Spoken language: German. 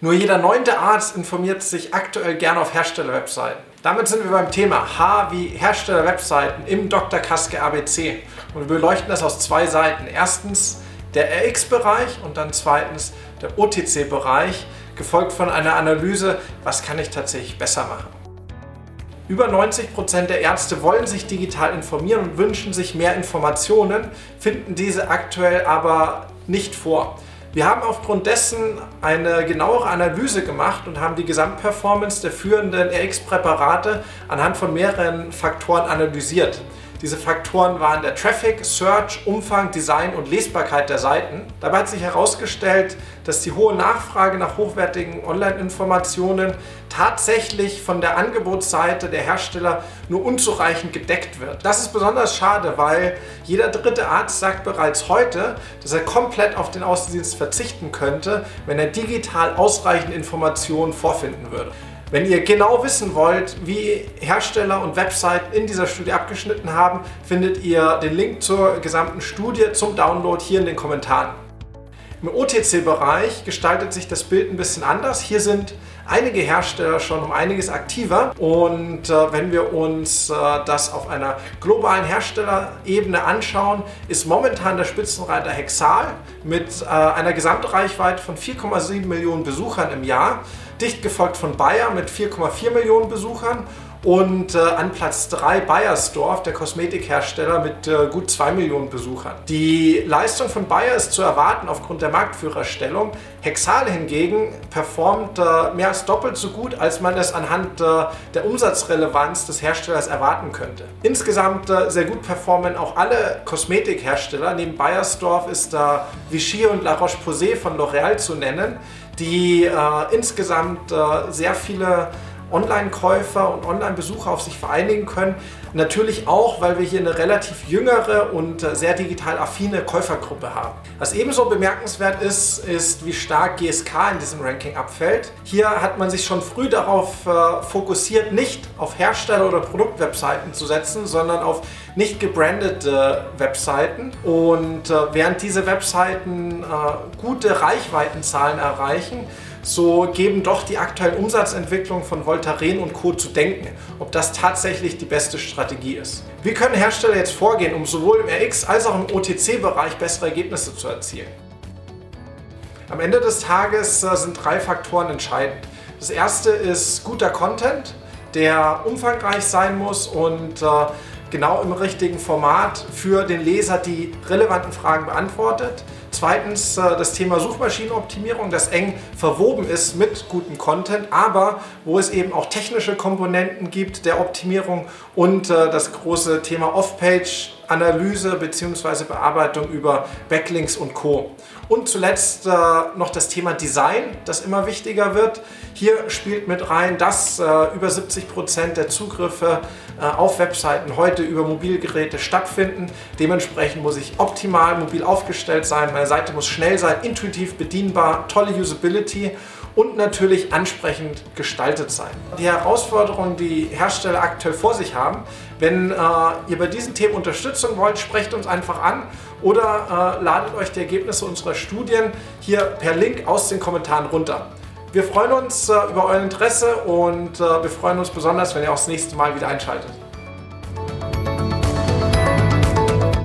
Nur jeder neunte Arzt informiert sich aktuell gerne auf Herstellerwebseiten. Damit sind wir beim Thema H wie Herstellerwebseiten im Dr. Kaske ABC. Und wir beleuchten das aus zwei Seiten. Erstens der RX-Bereich und dann zweitens der OTC-Bereich, gefolgt von einer Analyse, was kann ich tatsächlich besser machen. Über 90 Prozent der Ärzte wollen sich digital informieren und wünschen sich mehr Informationen, finden diese aktuell aber nicht vor. Wir haben aufgrund dessen eine genauere Analyse gemacht und haben die Gesamtperformance der führenden RX-Präparate anhand von mehreren Faktoren analysiert. Diese Faktoren waren der Traffic, Search, Umfang, Design und Lesbarkeit der Seiten. Dabei hat sich herausgestellt, dass die hohe Nachfrage nach hochwertigen Online-Informationen tatsächlich von der Angebotsseite der Hersteller nur unzureichend gedeckt wird. Das ist besonders schade, weil jeder dritte Arzt sagt bereits heute, dass er komplett auf den Außendienst verzichten könnte, wenn er digital ausreichend Informationen vorfinden würde. Wenn ihr genau wissen wollt, wie Hersteller und Website in dieser Studie abgeschnitten haben, findet ihr den Link zur gesamten Studie zum Download hier in den Kommentaren. Im OTC-Bereich gestaltet sich das Bild ein bisschen anders. Hier sind einige Hersteller schon um einiges aktiver. Und äh, wenn wir uns äh, das auf einer globalen Herstellerebene anschauen, ist momentan der Spitzenreiter Hexal mit äh, einer Gesamtreichweite von 4,7 Millionen Besuchern im Jahr. Dicht gefolgt von Bayer mit 4,4 Millionen Besuchern und äh, an Platz 3 Bayersdorf, der Kosmetikhersteller mit äh, gut 2 Millionen Besuchern. Die Leistung von Bayer ist zu erwarten aufgrund der Marktführerstellung. Hexal hingegen performt äh, mehr als doppelt so gut, als man es anhand äh, der Umsatzrelevanz des Herstellers erwarten könnte. Insgesamt äh, sehr gut performen auch alle Kosmetikhersteller. Neben Bayersdorf ist da Vichy und La Roche-Posay von L'Oreal zu nennen die äh, insgesamt sehr viele Online-Käufer und Online-Besucher auf sich vereinigen können. Natürlich auch, weil wir hier eine relativ jüngere und äh, sehr digital affine Käufergruppe haben. Was ebenso bemerkenswert ist, ist, wie stark GSK in diesem Ranking abfällt. Hier hat man sich schon früh darauf äh, fokussiert, nicht auf Hersteller- oder Produktwebseiten zu setzen, sondern auf nicht gebrandete Webseiten. Und äh, während diese Webseiten gute Reichweitenzahlen erreichen, so geben doch die aktuellen Umsatzentwicklungen von Voltaren und Co. zu denken, ob das tatsächlich die beste Strategie ist. Wie können Hersteller jetzt vorgehen, um sowohl im RX als auch im OTC-Bereich bessere Ergebnisse zu erzielen? Am Ende des Tages äh, sind drei Faktoren entscheidend. Das erste ist guter Content, der umfangreich sein muss und äh, genau im richtigen Format für den Leser die relevanten Fragen beantwortet. Zweitens äh, das Thema Suchmaschinenoptimierung, das eng verwoben ist mit gutem Content, aber wo es eben auch technische Komponenten gibt der Optimierung und äh, das große Thema Off-Page Analyse bzw. Bearbeitung über Backlinks und Co. Und zuletzt äh, noch das Thema Design, das immer wichtiger wird. Hier spielt mit rein, dass äh, über 70 Prozent der Zugriffe äh, auf Webseiten heute über Mobilgeräte stattfinden. Dementsprechend muss ich optimal mobil aufgestellt sein. Meine Seite muss schnell sein, intuitiv bedienbar, tolle Usability und natürlich ansprechend gestaltet sein. Die Herausforderungen, die Hersteller aktuell vor sich haben, wenn äh, ihr bei diesen Themen Unterstützung wollt, sprecht uns einfach an oder äh, ladet euch die Ergebnisse unserer Studien hier per Link aus den Kommentaren runter. Wir freuen uns äh, über euer Interesse und äh, wir freuen uns besonders, wenn ihr auch das nächste Mal wieder einschaltet.